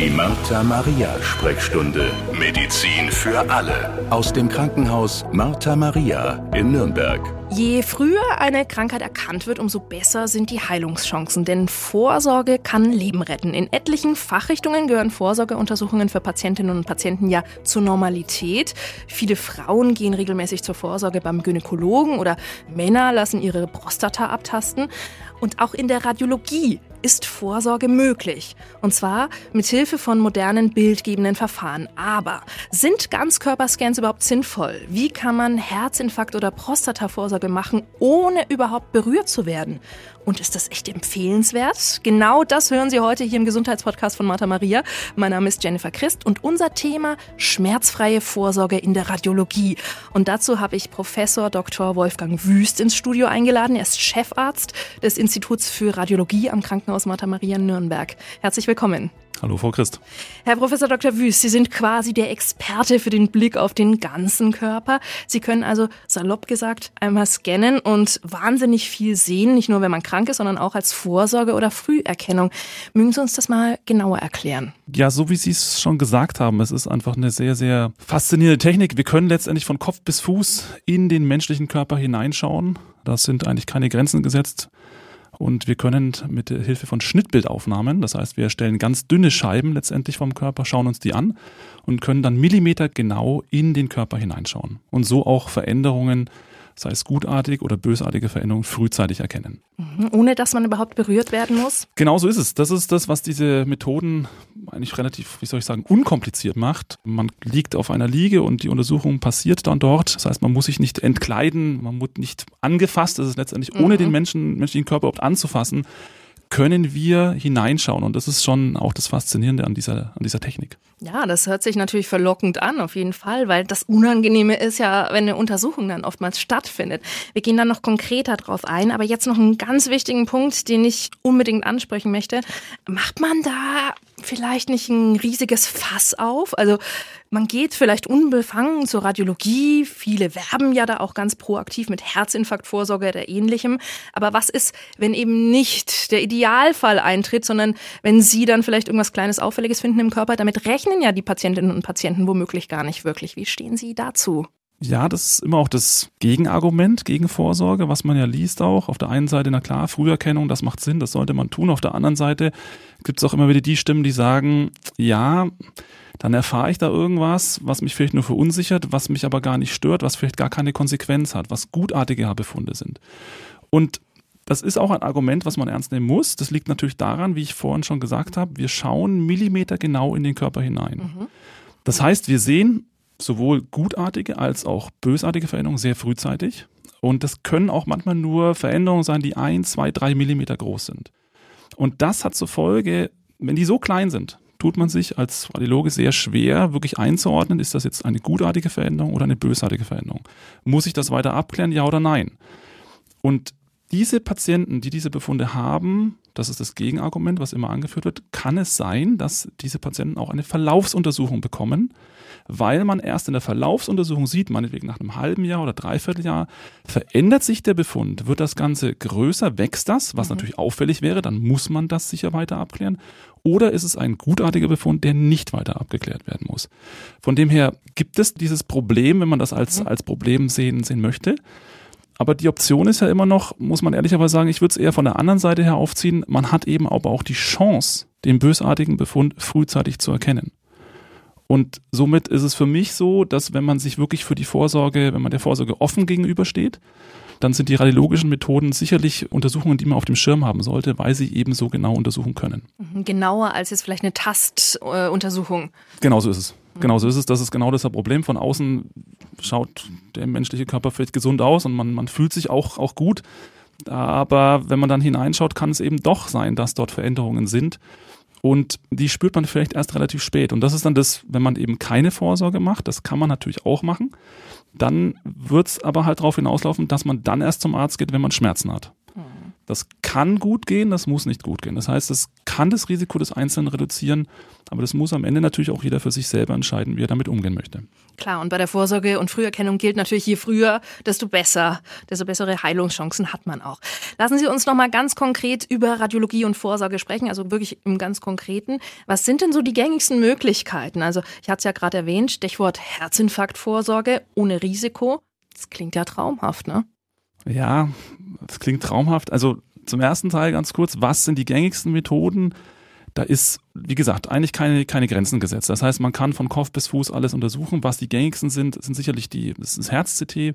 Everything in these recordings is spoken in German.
Die Martha Maria Sprechstunde. Medizin für alle. Aus dem Krankenhaus Martha Maria in Nürnberg. Je früher eine Krankheit erkannt wird, umso besser sind die Heilungschancen, denn Vorsorge kann Leben retten. In etlichen Fachrichtungen gehören Vorsorgeuntersuchungen für Patientinnen und Patienten ja zur Normalität. Viele Frauen gehen regelmäßig zur Vorsorge beim Gynäkologen oder Männer lassen ihre Prostata abtasten. Und auch in der Radiologie ist Vorsorge möglich. Und zwar mit Hilfe von modernen bildgebenden Verfahren. Aber sind Ganzkörperscans überhaupt sinnvoll? Wie kann man Herzinfarkt oder Prostatavorsorge machen, ohne überhaupt berührt zu werden? Und ist das echt empfehlenswert? Genau das hören Sie heute hier im Gesundheitspodcast von Martha Maria. Mein Name ist Jennifer Christ und unser Thema schmerzfreie Vorsorge in der Radiologie. Und dazu habe ich Professor Dr. Wolfgang Wüst ins Studio eingeladen. Er ist Chefarzt des Instituts für Radiologie am Krankenhaus Martha Maria Nürnberg. Herzlich willkommen. Hallo, Frau Christ. Herr Professor Dr. Wüst, Sie sind quasi der Experte für den Blick auf den ganzen Körper. Sie können also salopp gesagt einmal scannen und wahnsinnig viel sehen, nicht nur wenn man krank ist, sondern auch als Vorsorge oder Früherkennung. Mögen Sie uns das mal genauer erklären? Ja, so wie Sie es schon gesagt haben, es ist einfach eine sehr, sehr faszinierende Technik. Wir können letztendlich von Kopf bis Fuß in den menschlichen Körper hineinschauen. Da sind eigentlich keine Grenzen gesetzt. Und wir können mit Hilfe von Schnittbildaufnahmen, das heißt, wir stellen ganz dünne Scheiben letztendlich vom Körper, schauen uns die an und können dann Millimeter genau in den Körper hineinschauen und so auch Veränderungen sei es gutartig oder bösartige Veränderungen, frühzeitig erkennen. Mhm, ohne dass man überhaupt berührt werden muss? Genau so ist es. Das ist das, was diese Methoden eigentlich relativ, wie soll ich sagen, unkompliziert macht. Man liegt auf einer Liege und die Untersuchung passiert dann dort. Das heißt, man muss sich nicht entkleiden, man wird nicht angefasst. Das ist letztendlich ohne mhm. den Menschen, menschlichen Körper überhaupt anzufassen können wir hineinschauen. Und das ist schon auch das Faszinierende an dieser, an dieser Technik. Ja, das hört sich natürlich verlockend an, auf jeden Fall, weil das Unangenehme ist ja, wenn eine Untersuchung dann oftmals stattfindet. Wir gehen dann noch konkreter drauf ein, aber jetzt noch einen ganz wichtigen Punkt, den ich unbedingt ansprechen möchte. Macht man da vielleicht nicht ein riesiges Fass auf? Also man geht vielleicht unbefangen zur Radiologie. Viele werben ja da auch ganz proaktiv mit Herzinfarktvorsorge oder ähnlichem. Aber was ist, wenn eben nicht der Idealfall eintritt, sondern wenn Sie dann vielleicht irgendwas Kleines Auffälliges finden im Körper? Damit rechnen ja die Patientinnen und Patienten womöglich gar nicht wirklich. Wie stehen Sie dazu? Ja, das ist immer auch das Gegenargument gegen Vorsorge, was man ja liest auch. Auf der einen Seite, na klar, Früherkennung, das macht Sinn, das sollte man tun. Auf der anderen Seite gibt es auch immer wieder die Stimmen, die sagen, ja, dann erfahre ich da irgendwas, was mich vielleicht nur verunsichert, was mich aber gar nicht stört, was vielleicht gar keine Konsequenz hat, was gutartige Befunde sind. Und das ist auch ein Argument, was man ernst nehmen muss. Das liegt natürlich daran, wie ich vorhin schon gesagt habe, wir schauen Millimeter genau in den Körper hinein. Mhm. Das heißt, wir sehen sowohl gutartige als auch bösartige Veränderungen sehr frühzeitig. Und das können auch manchmal nur Veränderungen sein, die ein, zwei, drei Millimeter groß sind. Und das hat zur Folge, wenn die so klein sind, tut man sich als Radiologe sehr schwer, wirklich einzuordnen, ist das jetzt eine gutartige Veränderung oder eine bösartige Veränderung. Muss ich das weiter abklären, ja oder nein? Und diese Patienten, die diese Befunde haben, das ist das Gegenargument, was immer angeführt wird, kann es sein, dass diese Patienten auch eine Verlaufsuntersuchung bekommen, weil man erst in der Verlaufsuntersuchung sieht, meinetwegen nach einem halben Jahr oder Dreivierteljahr, verändert sich der Befund, wird das Ganze größer, wächst das, was mhm. natürlich auffällig wäre, dann muss man das sicher weiter abklären. Oder ist es ein gutartiger Befund, der nicht weiter abgeklärt werden muss? Von dem her gibt es dieses Problem, wenn man das als, mhm. als Problem sehen, sehen möchte. Aber die Option ist ja immer noch, muss man ehrlicherweise sagen, ich würde es eher von der anderen Seite her aufziehen. Man hat eben aber auch die Chance, den bösartigen Befund frühzeitig zu erkennen. Und somit ist es für mich so, dass wenn man sich wirklich für die Vorsorge, wenn man der Vorsorge offen gegenübersteht, dann sind die radiologischen Methoden sicherlich Untersuchungen, die man auf dem Schirm haben sollte, weil sie eben so genau untersuchen können. Mhm, genauer als jetzt vielleicht eine Tastuntersuchung. Genau so ist es. Genau so ist es. Das ist genau das Problem. Von außen schaut der menschliche Körper vielleicht gesund aus und man, man fühlt sich auch, auch gut. Aber wenn man dann hineinschaut, kann es eben doch sein, dass dort Veränderungen sind. Und die spürt man vielleicht erst relativ spät. Und das ist dann das, wenn man eben keine Vorsorge macht, das kann man natürlich auch machen. Dann wird es aber halt darauf hinauslaufen, dass man dann erst zum Arzt geht, wenn man Schmerzen hat. Das kann gut gehen, das muss nicht gut gehen. Das heißt, es kann das Risiko des Einzelnen reduzieren, aber das muss am Ende natürlich auch jeder für sich selber entscheiden, wie er damit umgehen möchte. Klar, und bei der Vorsorge und Früherkennung gilt natürlich, je früher, desto besser, desto bessere Heilungschancen hat man auch. Lassen Sie uns noch mal ganz konkret über Radiologie und Vorsorge sprechen, also wirklich im ganz Konkreten. Was sind denn so die gängigsten Möglichkeiten? Also ich hatte es ja gerade erwähnt, Stichwort Herzinfarktvorsorge ohne Risiko. Das klingt ja traumhaft, ne? Ja, das klingt traumhaft. Also zum ersten Teil ganz kurz, was sind die gängigsten Methoden? Da ist, wie gesagt, eigentlich keine, keine Grenzen gesetzt. Das heißt, man kann von Kopf bis Fuß alles untersuchen. Was die gängigsten sind, sind sicherlich die, das ist Herz-CT,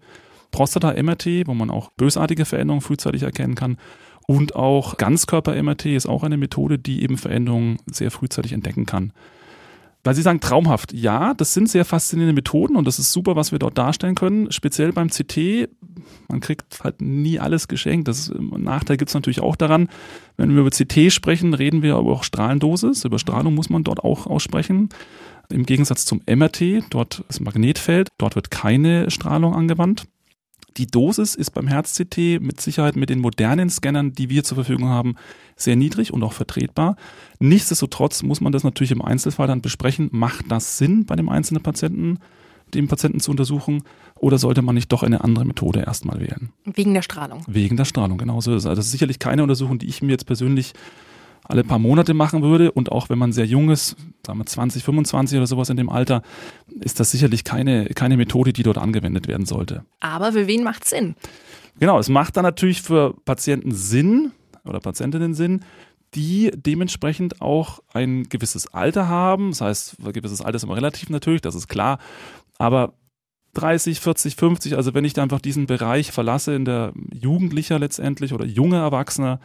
Prostata-MRT, wo man auch bösartige Veränderungen frühzeitig erkennen kann. Und auch Ganzkörper-MRT ist auch eine Methode, die eben Veränderungen sehr frühzeitig entdecken kann. Weil Sie sagen traumhaft, ja, das sind sehr faszinierende Methoden und das ist super, was wir dort darstellen können. Speziell beim CT, man kriegt halt nie alles geschenkt. Das ist, Nachteil gibt es natürlich auch daran. Wenn wir über CT sprechen, reden wir aber auch Strahlendosis. Über Strahlung muss man dort auch aussprechen. Im Gegensatz zum MRT, dort ist Magnetfeld, dort wird keine Strahlung angewandt. Die Dosis ist beim Herz-CT mit Sicherheit mit den modernen Scannern, die wir zur Verfügung haben, sehr niedrig und auch vertretbar. Nichtsdestotrotz muss man das natürlich im Einzelfall dann besprechen. Macht das Sinn bei dem einzelnen Patienten, den Patienten zu untersuchen? Oder sollte man nicht doch eine andere Methode erstmal wählen? Wegen der Strahlung. Wegen der Strahlung, genau so ist es. Also das ist sicherlich keine Untersuchung, die ich mir jetzt persönlich alle paar Monate machen würde und auch wenn man sehr jung ist, sagen wir 20, 25 oder sowas in dem Alter, ist das sicherlich keine, keine Methode, die dort angewendet werden sollte. Aber für wen macht Sinn? Genau, es macht dann natürlich für Patienten Sinn oder Patientinnen Sinn, die dementsprechend auch ein gewisses Alter haben. Das heißt, ein gewisses Alter ist immer relativ natürlich, das ist klar. Aber 30, 40, 50, also wenn ich da einfach diesen Bereich verlasse in der Jugendlicher letztendlich oder junge Erwachsener,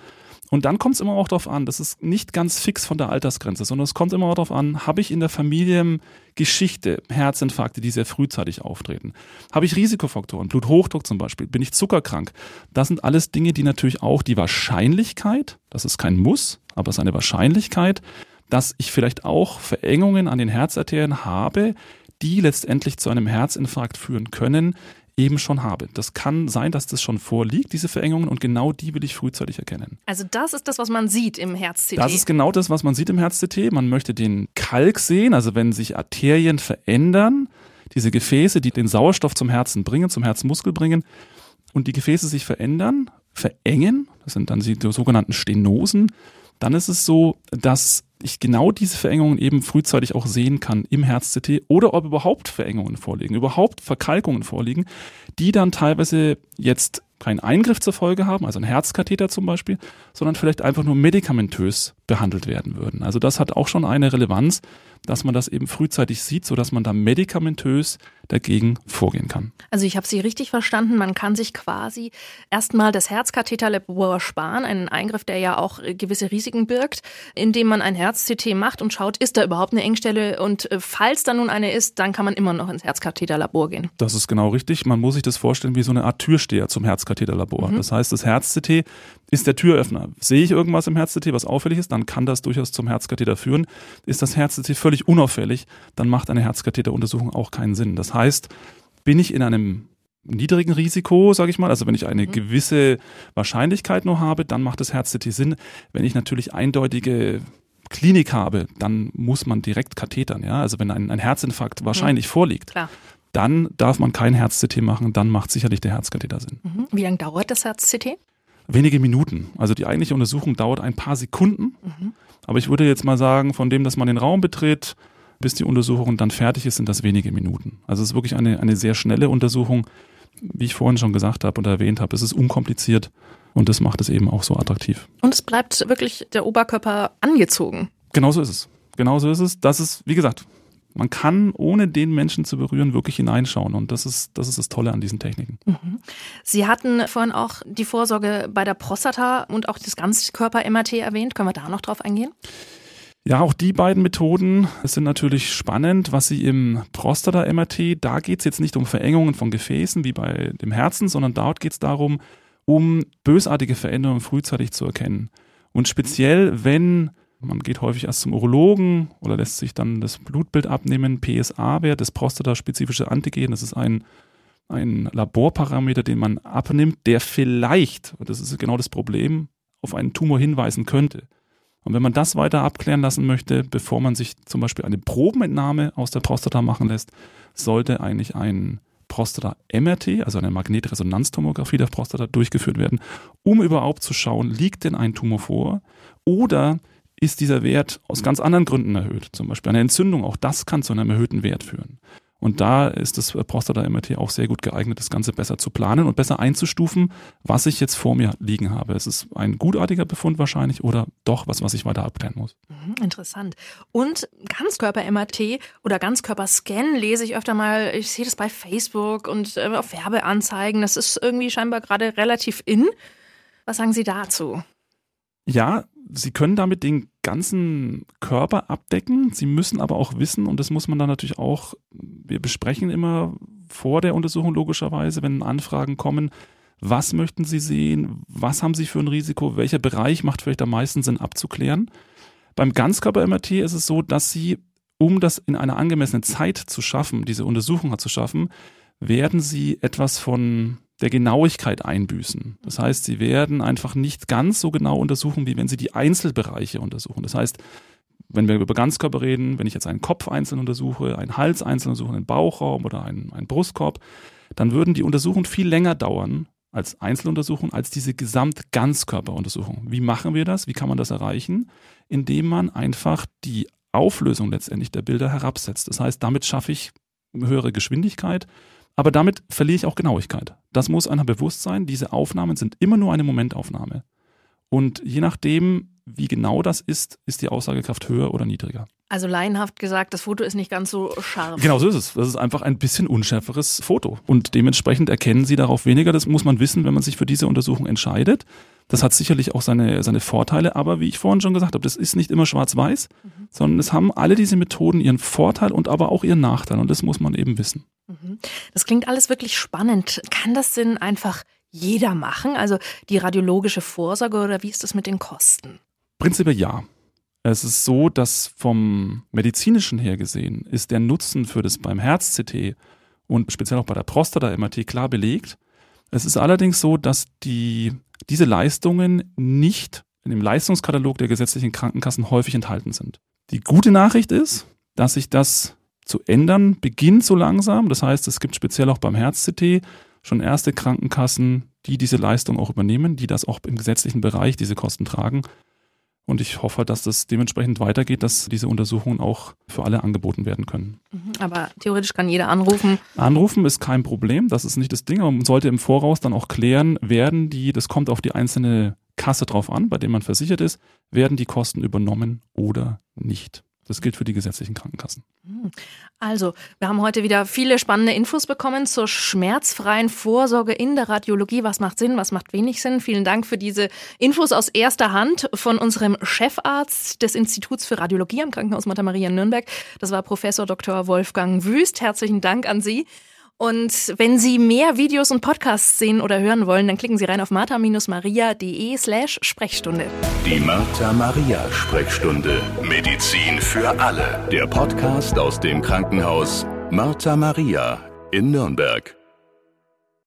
und dann kommt es immer auch darauf an, das ist nicht ganz fix von der Altersgrenze, sondern es kommt immer auch darauf an, habe ich in der Familiengeschichte Herzinfarkte, die sehr frühzeitig auftreten? Habe ich Risikofaktoren, Bluthochdruck zum Beispiel? Bin ich zuckerkrank? Das sind alles Dinge, die natürlich auch die Wahrscheinlichkeit, das ist kein Muss, aber es ist eine Wahrscheinlichkeit, dass ich vielleicht auch Verengungen an den Herzarterien habe, die letztendlich zu einem Herzinfarkt führen können, eben schon habe. Das kann sein, dass das schon vorliegt, diese Verengungen, und genau die will ich frühzeitig erkennen. Also das ist das, was man sieht im Herz-CT. Das ist genau das, was man sieht im Herz-CT. Man möchte den Kalk sehen, also wenn sich Arterien verändern, diese Gefäße, die den Sauerstoff zum Herzen bringen, zum Herzmuskel bringen, und die Gefäße sich verändern, verengen, das sind dann die sogenannten Stenosen, dann ist es so, dass ich genau diese Verengungen eben frühzeitig auch sehen kann im Herz-CT oder ob überhaupt Verengungen vorliegen, überhaupt Verkalkungen vorliegen, die dann teilweise jetzt keinen Eingriff zur Folge haben, also ein Herzkatheter zum Beispiel, sondern vielleicht einfach nur medikamentös behandelt werden würden. Also das hat auch schon eine Relevanz, dass man das eben frühzeitig sieht, sodass man da medikamentös dagegen vorgehen kann. Also ich habe Sie richtig verstanden, man kann sich quasi erstmal das Herzkatheterlabor sparen, einen Eingriff, der ja auch gewisse Risiken birgt, indem man ein Herz-CT macht und schaut, ist da überhaupt eine Engstelle und äh, falls da nun eine ist, dann kann man immer noch ins Herzkatheterlabor gehen. Das ist genau richtig. Man muss sich das vorstellen wie so eine Art Türsteher zum Herzkatheterlabor. Mhm. Das heißt, das Herz-CT ist der Türöffner. Sehe ich irgendwas im Herz-CT, was auffällig ist, dann kann das durchaus zum Herzkatheter führen. Ist das Herz-CT völlig unauffällig, dann macht eine Herzkatheteruntersuchung auch keinen Sinn. Das heißt, bin ich in einem niedrigen Risiko, sage ich mal, also wenn ich eine mhm. gewisse Wahrscheinlichkeit nur habe, dann macht das Herz-CT Sinn. Wenn ich natürlich eindeutige Klinik habe, dann muss man direkt kathetern. Ja? Also wenn ein, ein Herzinfarkt wahrscheinlich mhm. vorliegt, Klar. dann darf man kein Herz-CT machen, dann macht sicherlich der Herzkatheter Sinn. Mhm. Wie lange dauert das Herz-CT? wenige Minuten. Also die eigentliche Untersuchung dauert ein paar Sekunden. Mhm. Aber ich würde jetzt mal sagen, von dem, dass man den Raum betritt, bis die Untersuchung dann fertig ist, sind das wenige Minuten. Also es ist wirklich eine, eine sehr schnelle Untersuchung. Wie ich vorhin schon gesagt habe und erwähnt habe, es ist unkompliziert und das macht es eben auch so attraktiv. Und es bleibt wirklich der Oberkörper angezogen. Genauso ist es. Genauso ist es. Das ist, wie gesagt, man kann, ohne den Menschen zu berühren, wirklich hineinschauen. Und das ist, das ist das Tolle an diesen Techniken. Mhm. Sie hatten vorhin auch die Vorsorge bei der Prostata und auch das Ganzkörper-MRT erwähnt. Können wir da noch drauf eingehen? Ja, auch die beiden Methoden sind natürlich spannend. Was Sie im Prostata-MRT, da geht es jetzt nicht um Verengungen von Gefäßen wie bei dem Herzen, sondern dort geht es darum, um bösartige Veränderungen frühzeitig zu erkennen. Und speziell, wenn man geht häufig erst zum Urologen oder lässt sich dann das Blutbild abnehmen. PSA-Wert, das prostataspezifische Antigen, das ist ein, ein Laborparameter, den man abnimmt, der vielleicht, und das ist genau das Problem, auf einen Tumor hinweisen könnte. Und wenn man das weiter abklären lassen möchte, bevor man sich zum Beispiel eine Probenentnahme aus der Prostata machen lässt, sollte eigentlich ein Prostata-MRT, also eine Magnetresonanztomographie der Prostata, durchgeführt werden, um überhaupt zu schauen, liegt denn ein Tumor vor oder ist dieser Wert aus ganz anderen Gründen erhöht. Zum Beispiel eine Entzündung, auch das kann zu einem erhöhten Wert führen. Und da ist das Prostata-MRT auch sehr gut geeignet, das Ganze besser zu planen und besser einzustufen, was ich jetzt vor mir liegen habe. Es ist ein gutartiger Befund wahrscheinlich oder doch was, was ich weiter abklären muss. Mhm, interessant. Und Ganzkörper-MRT oder Ganzkörper-Scan lese ich öfter mal, ich sehe das bei Facebook und äh, auf Werbeanzeigen. Das ist irgendwie scheinbar gerade relativ in. Was sagen Sie dazu? Ja, Sie können damit den ganzen Körper abdecken. Sie müssen aber auch wissen, und das muss man dann natürlich auch, wir besprechen immer vor der Untersuchung logischerweise, wenn Anfragen kommen, was möchten Sie sehen, was haben Sie für ein Risiko, welcher Bereich macht vielleicht am meisten Sinn abzuklären. Beim Ganzkörper-MRT ist es so, dass Sie, um das in einer angemessenen Zeit zu schaffen, diese Untersuchung zu schaffen, werden Sie etwas von der Genauigkeit einbüßen. Das heißt, sie werden einfach nicht ganz so genau untersuchen, wie wenn sie die Einzelbereiche untersuchen. Das heißt, wenn wir über Ganzkörper reden, wenn ich jetzt einen Kopf einzeln untersuche, einen Hals einzeln untersuche, einen Bauchraum oder einen, einen Brustkorb, dann würden die Untersuchungen viel länger dauern als Einzeluntersuchung, als diese Gesamtganzkörperuntersuchung. Wie machen wir das? Wie kann man das erreichen? Indem man einfach die Auflösung letztendlich der Bilder herabsetzt. Das heißt, damit schaffe ich höhere Geschwindigkeit, aber damit verliere ich auch Genauigkeit. Das muss einer bewusst sein. Diese Aufnahmen sind immer nur eine Momentaufnahme. Und je nachdem, wie genau das ist, ist die Aussagekraft höher oder niedriger. Also laienhaft gesagt, das Foto ist nicht ganz so scharf. Genau so ist es. Das ist einfach ein bisschen unschärferes Foto. Und dementsprechend erkennen Sie darauf weniger. Das muss man wissen, wenn man sich für diese Untersuchung entscheidet. Das hat sicherlich auch seine, seine Vorteile, aber wie ich vorhin schon gesagt habe, das ist nicht immer schwarz-weiß, mhm. Sondern es haben alle diese Methoden ihren Vorteil und aber auch ihren Nachteil. Und das muss man eben wissen. Mhm. Das klingt alles wirklich spannend. Kann das denn einfach jeder machen? Also die radiologische Vorsorge oder wie ist das mit den Kosten? Prinzipiell ja. Es ist so, dass vom medizinischen her gesehen ist der Nutzen für das beim Herz-CT und speziell auch bei der Prostata-MRT klar belegt. Es ist allerdings so, dass die, diese Leistungen nicht in dem Leistungskatalog der gesetzlichen Krankenkassen häufig enthalten sind. Die gute Nachricht ist, dass sich das zu ändern beginnt so langsam. Das heißt, es gibt speziell auch beim Herz-CT schon erste Krankenkassen, die diese Leistung auch übernehmen, die das auch im gesetzlichen Bereich diese Kosten tragen. Und ich hoffe, dass das dementsprechend weitergeht, dass diese Untersuchungen auch für alle angeboten werden können. Mhm, aber theoretisch kann jeder anrufen. Anrufen ist kein Problem, das ist nicht das Ding, aber man sollte im Voraus dann auch klären, werden die, das kommt auf die einzelne Kasse drauf an, bei dem man versichert ist, werden die Kosten übernommen oder nicht. Das gilt für die gesetzlichen Krankenkassen. Hm. Also, wir haben heute wieder viele spannende Infos bekommen zur schmerzfreien Vorsorge in der Radiologie. Was macht Sinn, was macht wenig Sinn? Vielen Dank für diese Infos aus erster Hand von unserem Chefarzt des Instituts für Radiologie am Krankenhaus Martha Maria in Nürnberg. Das war Professor Dr. Wolfgang Wüst. Herzlichen Dank an Sie. Und wenn Sie mehr Videos und Podcasts sehen oder hören wollen, dann klicken Sie rein auf martha-maria.de slash Sprechstunde. Die Martha-Maria-Sprechstunde. Medizin für alle. Der Podcast aus dem Krankenhaus Martha Maria in Nürnberg.